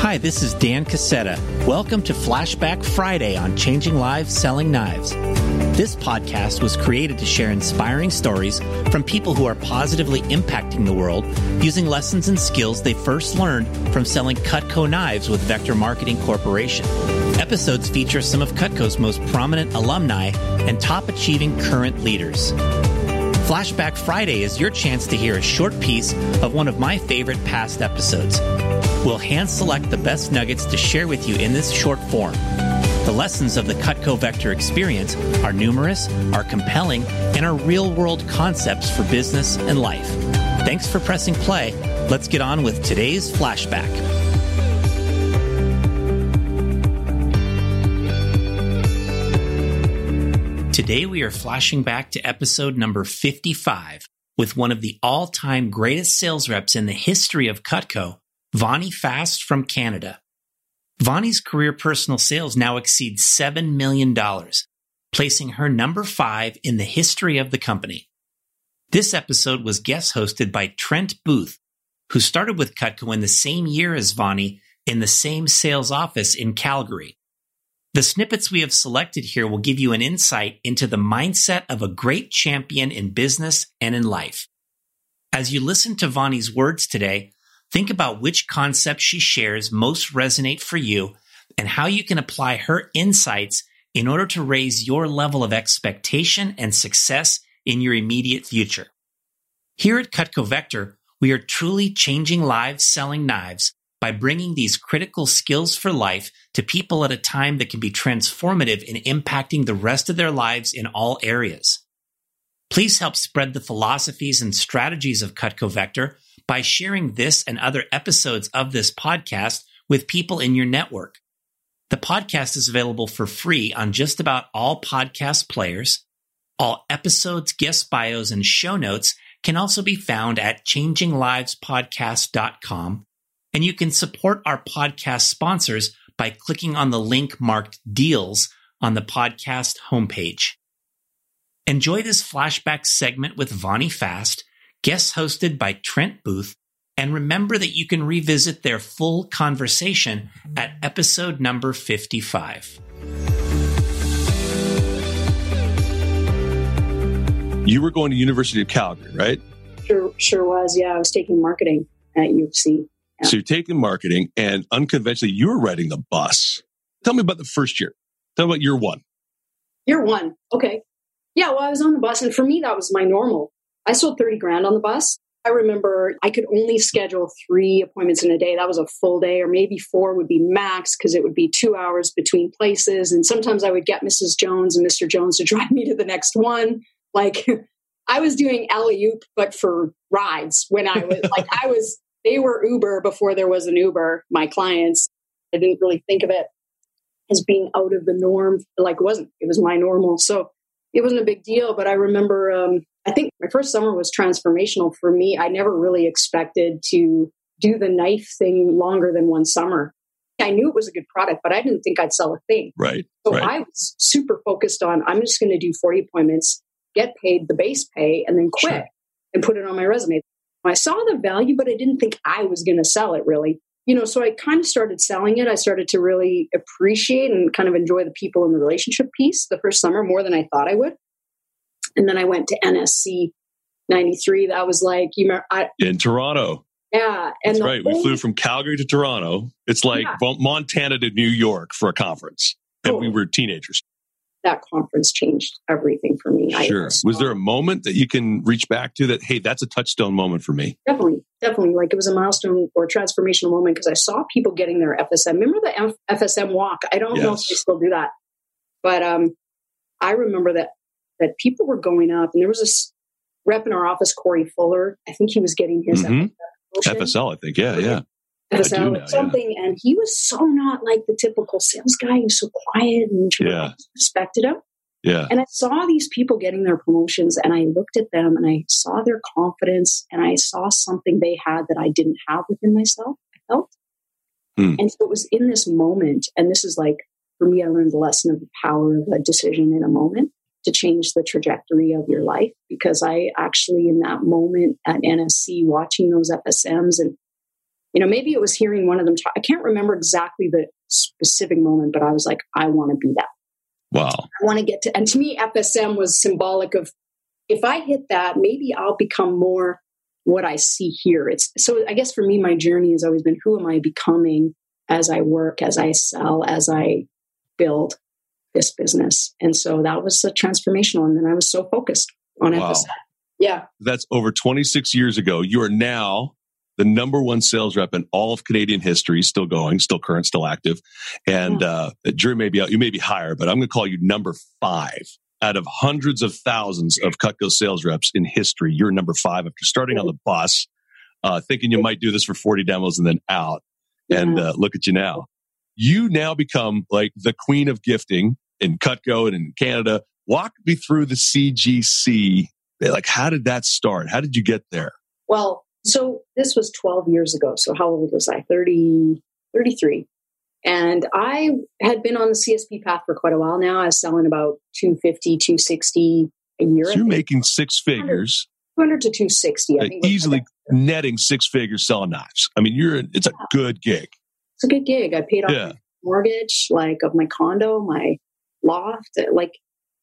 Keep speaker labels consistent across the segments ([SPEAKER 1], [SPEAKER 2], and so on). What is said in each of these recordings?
[SPEAKER 1] Hi, this is Dan Casetta. Welcome to Flashback Friday on Changing Lives Selling Knives. This podcast was created to share inspiring stories from people who are positively impacting the world using lessons and skills they first learned from selling Cutco knives with Vector Marketing Corporation. Episodes feature some of Cutco's most prominent alumni and top achieving current leaders. Flashback Friday is your chance to hear a short piece of one of my favorite past episodes. We'll hand select the best nuggets to share with you in this short form. The lessons of the Cutco Vector experience are numerous, are compelling, and are real world concepts for business and life. Thanks for pressing play. Let's get on with today's flashback. Today we are flashing back to episode number 55 with one of the all time greatest sales reps in the history of Cutco, Vonnie Fast from Canada. Vonnie's career personal sales now exceed $7 million, placing her number five in the history of the company. This episode was guest hosted by Trent Booth, who started with Cutco in the same year as Vonnie in the same sales office in Calgary. The snippets we have selected here will give you an insight into the mindset of a great champion in business and in life. As you listen to Vonnie's words today, think about which concepts she shares most resonate for you and how you can apply her insights in order to raise your level of expectation and success in your immediate future. Here at Cutco Vector, we are truly changing lives selling knives by bringing these critical skills for life to people at a time that can be transformative in impacting the rest of their lives in all areas. Please help spread the philosophies and strategies of Cutco Vector by sharing this and other episodes of this podcast with people in your network. The podcast is available for free on just about all podcast players. All episodes, guest bios, and show notes can also be found at changinglivespodcast.com and you can support our podcast sponsors by clicking on the link marked deals on the podcast homepage. Enjoy this flashback segment with Vonnie Fast, guest hosted by Trent Booth, and remember that you can revisit their full conversation at episode number 55.
[SPEAKER 2] You were going to University of Calgary, right?
[SPEAKER 3] Sure, sure was. Yeah, I was taking marketing at U of C.
[SPEAKER 2] So you're taking marketing and unconventionally, you're riding the bus. Tell me about the first year. Tell me about year one.
[SPEAKER 3] Year one. Okay. Yeah, well, I was on the bus, and for me, that was my normal. I sold 30 grand on the bus. I remember I could only schedule three appointments in a day. That was a full day, or maybe four would be max because it would be two hours between places. And sometimes I would get Mrs. Jones and Mr. Jones to drive me to the next one. Like I was doing alley oop, but for rides when I was like, I was they were Uber before there was an Uber, my clients. I didn't really think of it as being out of the norm. Like it wasn't, it was my normal. So it wasn't a big deal. But I remember, um, I think my first summer was transformational for me. I never really expected to do the knife thing longer than one summer. I knew it was a good product, but I didn't think I'd sell a thing.
[SPEAKER 2] Right.
[SPEAKER 3] So
[SPEAKER 2] right.
[SPEAKER 3] I was super focused on I'm just going to do 40 appointments, get paid the base pay, and then quit sure. and put it on my resume. I saw the value, but I didn't think I was going to sell it really. You know, so I kind of started selling it. I started to really appreciate and kind of enjoy the people and the relationship piece the first summer more than I thought I would. And then I went to NSC 93. That was like, you remember, I,
[SPEAKER 2] in Toronto.
[SPEAKER 3] Yeah.
[SPEAKER 2] And That's right. we flew from Calgary to Toronto. It's like yeah. Montana to New York for a conference. And we were teenagers
[SPEAKER 3] that conference changed everything for me.
[SPEAKER 2] Sure. was there a moment that you can reach back to that, hey, that's a touchstone moment for me?
[SPEAKER 3] Definitely. Definitely. Like it was a milestone or transformational moment because I saw people getting their FSM. Remember the F- FSM walk? I don't yes. know if they still do that. But um, I remember that that people were going up and there was this rep in our office, Corey Fuller. I think he was getting his
[SPEAKER 2] mm-hmm. FSL, I think. Yeah, yeah
[SPEAKER 3] or something. Yeah. And he was so not like the typical sales guy. He was so quiet and yeah. respected him.
[SPEAKER 2] Yeah.
[SPEAKER 3] And I saw these people getting their promotions and I looked at them and I saw their confidence and I saw something they had that I didn't have within myself. I felt. Hmm. And so it was in this moment, and this is like for me, I learned the lesson of the power of a decision in a moment to change the trajectory of your life. Because I actually, in that moment at NSC, watching those FSMs and you know, maybe it was hearing one of them talk. I can't remember exactly the specific moment, but I was like, I want to be that.
[SPEAKER 2] Wow.
[SPEAKER 3] I want to get to, and to me, FSM was symbolic of if I hit that, maybe I'll become more what I see here. It's so I guess for me, my journey has always been who am I becoming as I work, as I sell, as I build this business. And so that was a transformational. And then I was so focused on wow. FSM. Yeah.
[SPEAKER 2] That's over 26 years ago. You are now the number one sales rep in all of Canadian history, still going, still current, still active. And uh, jury may be out, you may be higher, but I'm going to call you number five out of hundreds of thousands of Cutco sales reps in history. You're number five after starting on the bus, uh, thinking you might do this for 40 demos and then out. And uh, look at you now. You now become like the queen of gifting in Cutco and in Canada. Walk me through the CGC. Like, how did that start? How did you get there?
[SPEAKER 3] Well, so this was 12 years ago. So how old was I? 30, 33. And I had been on the CSP path for quite a while now. I was selling about 250, 260 a year.
[SPEAKER 2] So you're making six figures.
[SPEAKER 3] 200 to 260.
[SPEAKER 2] Uh, easily netting six figures selling knives. I mean, you're, it's a good gig.
[SPEAKER 3] It's a good gig. I paid off yeah. mortgage, like of my condo, my loft, like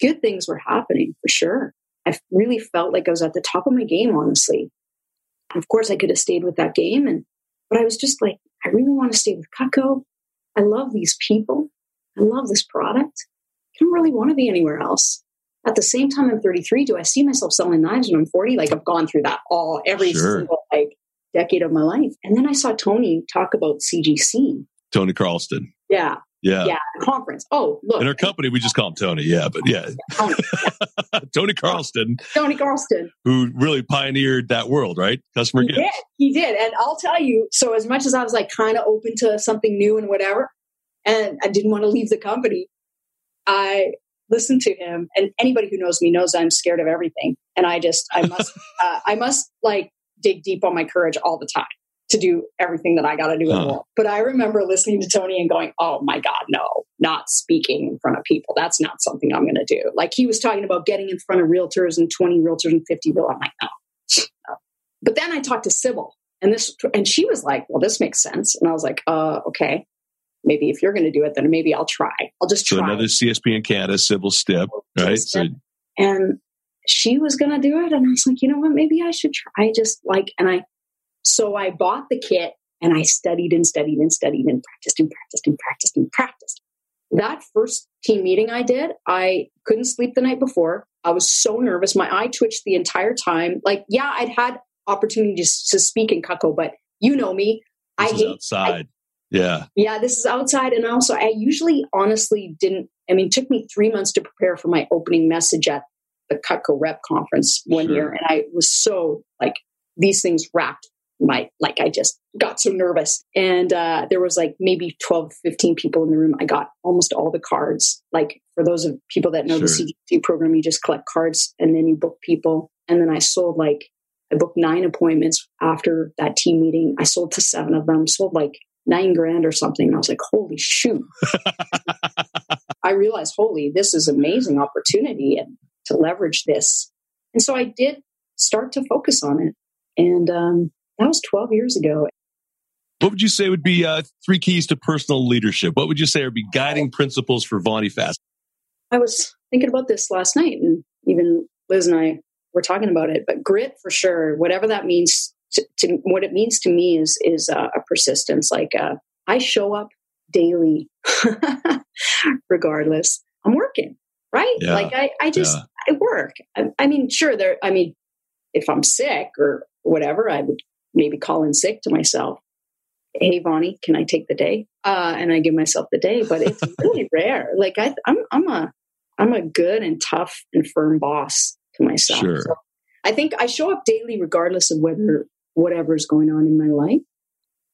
[SPEAKER 3] good things were happening for sure. I really felt like I was at the top of my game, honestly. Of course, I could have stayed with that game, and but I was just like, I really want to stay with Cutco. I love these people. I love this product. I don't really want to be anywhere else. At the same time, I'm 33. Do I see myself selling knives when I'm 40? Like I've gone through that all every sure. single like decade of my life. And then I saw Tony talk about CGC.
[SPEAKER 2] Tony Carlston.
[SPEAKER 3] Yeah.
[SPEAKER 2] Yeah.
[SPEAKER 3] Yeah. Conference. Oh, look.
[SPEAKER 2] In our company, we just call him Tony. Yeah. But yeah. Tony, yeah. Tony Carlston.
[SPEAKER 3] Tony Carlston.
[SPEAKER 2] Who really pioneered that world, right? Customer
[SPEAKER 3] he Did. He did. And I'll tell you, so as much as I was like kind of open to something new and whatever, and I didn't want to leave the company, I listened to him. And anybody who knows me knows I'm scared of everything. And I just, I must, uh, I must like dig deep on my courage all the time to do everything that I got to do huh. in the world. But I remember listening to Tony and going, "Oh my God, no, not speaking in front of people. That's not something I'm going to do." Like he was talking about getting in front of realtors and 20 realtors and 50 real. I'm like, no. But then I talked to Sybil, and this, and she was like, "Well, this makes sense." And I was like, "Uh, okay." Maybe if you're going to do it, then maybe I'll try. I'll just try.
[SPEAKER 2] So another CSP in Canada, Sybil Stipp, right?
[SPEAKER 3] So, and she was going to do it, and I was like, you know what? Maybe I should try. Just like, and I so I bought the kit and I studied and studied and studied and practiced and practiced and practiced and practiced. That first team meeting I did, I couldn't sleep the night before. I was so nervous. My eye twitched the entire time. Like, yeah, I'd had opportunities to speak in Cutco, but you know me.
[SPEAKER 2] This I hate outside. I, yeah.
[SPEAKER 3] Yeah, this is outside. And also, I usually honestly didn't, I mean, it took me three months to prepare for my opening message at the Cutco rep conference one sure. year. And I was so like, these things racked my like i just got so nervous. And uh, there was like maybe 12 15 people in the room. I got almost all the cards. Like for those of people that know sure. the cgc program you just collect cards and then you book people. And then i sold like i booked nine appointments after that team meeting. I sold to seven of them sold like nine grand or something. And i was like holy shoot. I realized holy this is amazing opportunity and to leverage this. And so i did start to focus on it. And um, that was 12 years ago.
[SPEAKER 2] What would you say would be uh, three keys to personal leadership? What would you say would be guiding principles for Vonnie Fast?
[SPEAKER 3] I was thinking about this last night, and even Liz and I were talking about it. But grit, for sure, whatever that means to, to what it means to me is is uh, a persistence. Like uh, I show up daily, regardless. I'm working, right? Yeah. Like I, I just yeah. I work. I, I mean, sure, there. I mean, if I'm sick or whatever, I would maybe call in sick to myself. Hey, Vonnie, can I take the day? Uh, and I give myself the day, but it's really rare. Like I, I'm, I'm a, I'm a good and tough and firm boss to myself. Sure. So I think I show up daily, regardless of whether whatever is going on in my life.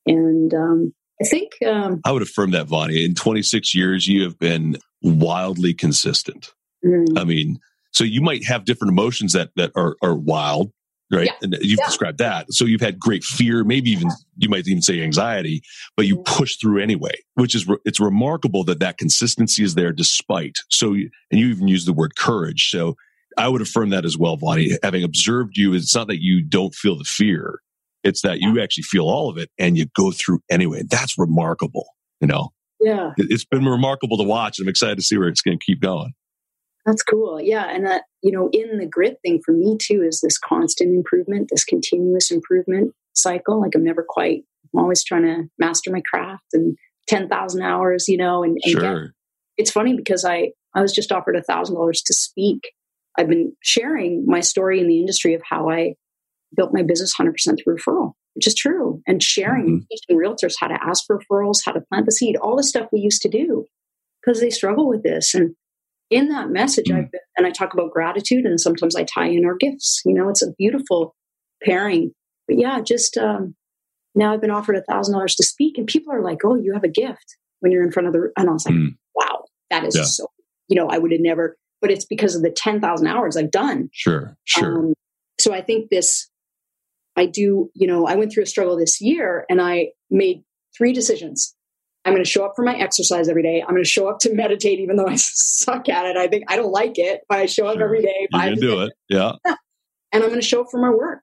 [SPEAKER 3] And um, I think um,
[SPEAKER 2] I would affirm that, Vonnie. In 26 years, you have been wildly consistent. Mm. I mean, so you might have different emotions that that are, are wild, right? Yeah. And you've yeah. described that. So you've had great fear, maybe even you might even say anxiety, but you mm-hmm. push through anyway, which is it's remarkable that that consistency is there despite. So and you even use the word courage. So I would affirm that as well, Vonnie. Having observed you, it's not that you don't feel the fear, It's that you actually feel all of it and you go through anyway. That's remarkable. You know,
[SPEAKER 3] Yeah.
[SPEAKER 2] It- it's been remarkable to watch. And I'm excited to see where it's going to keep going.
[SPEAKER 3] That's cool. Yeah. And that, you know, in the grit thing for me too is this constant improvement, this continuous improvement cycle. Like I'm never quite, I'm always trying to master my craft and 10,000 hours, you know, and, and get-
[SPEAKER 2] Sure.
[SPEAKER 3] it's funny because I, I was just offered a thousand dollars to speak. I've been sharing my story in the industry of how I built my business 100% through referral, which is true. And sharing and teaching realtors how to ask for referrals, how to plant the seed, all the stuff we used to do because they struggle with this. And in that message,
[SPEAKER 2] Mm.
[SPEAKER 3] I've been, and I talk about gratitude and sometimes I tie in our gifts. You know, it's a beautiful pairing. But yeah, just um, now I've been offered a thousand dollars to speak and people are like, oh, you have a gift when you're in front of the, and I was like,
[SPEAKER 2] Mm.
[SPEAKER 3] wow, that is
[SPEAKER 2] Yeah.
[SPEAKER 3] so, you know, I would have never, but it's because of the 10,000 hours I've done.
[SPEAKER 2] Sure. Sure.
[SPEAKER 3] Um, so I think this, I do, you know, I went through a struggle this year and I made three decisions. I'm going to show up for my exercise every day. I'm going to show up to meditate, even though I suck at it. I think I don't like it, but I show up
[SPEAKER 2] Sure.
[SPEAKER 3] every day.
[SPEAKER 2] You're
[SPEAKER 3] five
[SPEAKER 2] going
[SPEAKER 3] to
[SPEAKER 2] to do it. Yeah.
[SPEAKER 3] and I'm going to show up for my work.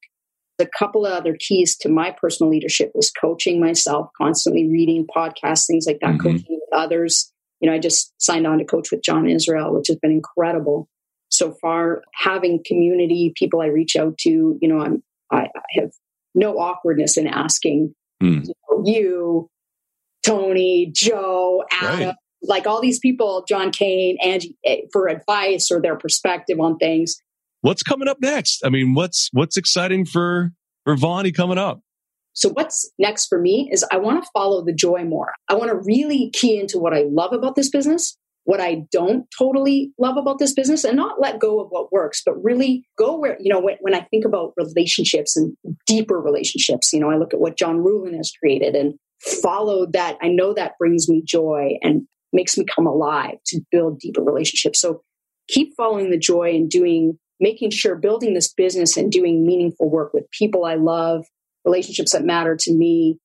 [SPEAKER 3] A couple of other keys to my personal leadership was coaching myself, constantly reading podcasts, things like that,
[SPEAKER 2] Mhm.
[SPEAKER 3] coaching with others. You know, I just signed on to coach with John Israel, which has been incredible so far. Having community, people I reach out to, you know, I'm I, I have no awkwardness in asking
[SPEAKER 2] Hmm.
[SPEAKER 3] you, know, you, Tony, Joe, Adam,
[SPEAKER 2] Right.
[SPEAKER 3] like all these people, John Kane, Angie, eh, for advice or their perspective on things.
[SPEAKER 2] What's coming up next? I mean, what's what's exciting for for Vonnie coming up?
[SPEAKER 3] So what's next for me is I want to follow the joy more. I want to really key into what I love about this business, what I don't totally love about this business, and not let go of what works, but really go where, you know, when, when I think about relationships and deeper relationships, you know, I look at what John Ruhlin has created and follow that. I know that brings me joy and makes me come alive to build deeper relationships. So keep following the joy and doing, making sure building this business and doing meaningful work with people I love, relationships that matter to me.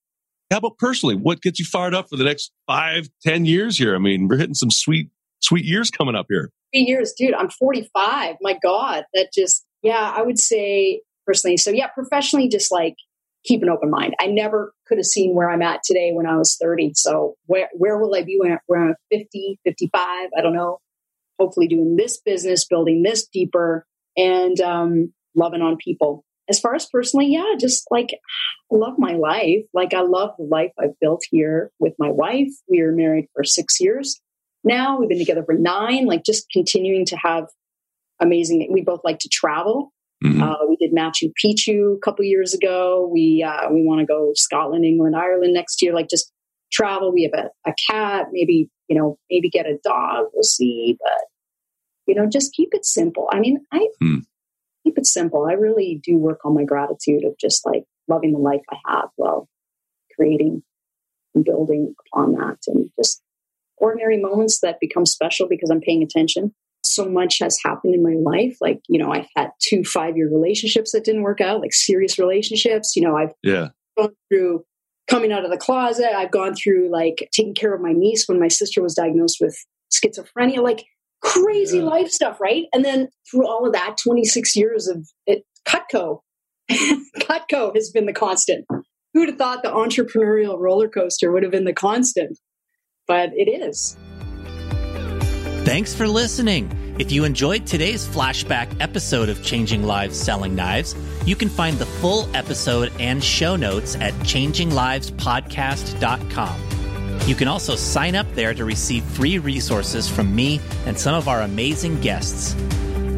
[SPEAKER 2] How about personally? What gets you fired up for the next five, ten years here? I mean, we're hitting some sweet, sweet years coming up here.
[SPEAKER 3] Three years, dude, I'm 45. My God, that just, yeah, I would say personally. So, yeah, professionally, just like keep an open mind. I never could have seen where I'm at today when I was 30. So, where, where will I be when, when I'm 50, 55? I don't know. Hopefully, doing this business, building this deeper, and um, loving on people. As far as personally, yeah, just like love my life. Like I love the life I've built here with my wife. We were married for six years now. We've been together for nine. Like just continuing to have amazing. We both like to travel.
[SPEAKER 2] Mhm.
[SPEAKER 3] Uh, we did Machu Picchu a couple years ago. We uh, we want to go Scotland, England, Ireland next year. Like just travel. We have a, a cat. Maybe you know maybe get a dog. We'll see. But you know just keep it simple. I mean I
[SPEAKER 2] Hmm.
[SPEAKER 3] keep it simple. I really do work on my gratitude of just like loving the life I have while creating and building upon that and just ordinary moments that become special because I'm paying attention. So much has happened in my life. Like, you know, I've had two five year relationships that didn't work out, like serious relationships. You know, I've
[SPEAKER 2] Yeah.
[SPEAKER 3] gone through coming out of the closet. I've gone through like taking care of my niece when my sister was diagnosed with schizophrenia, like crazy
[SPEAKER 2] Yeah.
[SPEAKER 3] life stuff, right? And then through all of that, 26 years of it, Cutco. Cutco has been the constant. Who would have thought the entrepreneurial roller coaster would have been the constant? But it is.
[SPEAKER 1] Thanks for listening. If you enjoyed today's flashback episode of Changing Lives Selling Knives, you can find the full episode and show notes at changinglivespodcast.com. You can also sign up there to receive free resources from me and some of our amazing guests.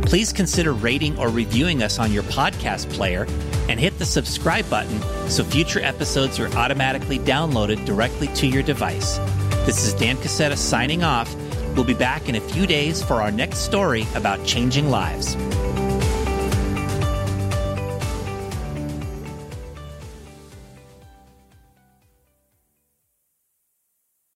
[SPEAKER 1] Please consider rating or reviewing us on your podcast player and hit the subscribe button so future episodes are automatically downloaded directly to your device. This is Dan Casetta signing off. We'll be back in a few days for our next story about changing lives.